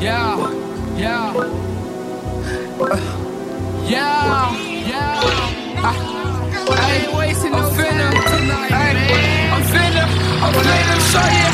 Yeah, yeah. Yeah, yeah. I, I ain't wasting no finna tonight. I, I'm finna, I'm finna show you.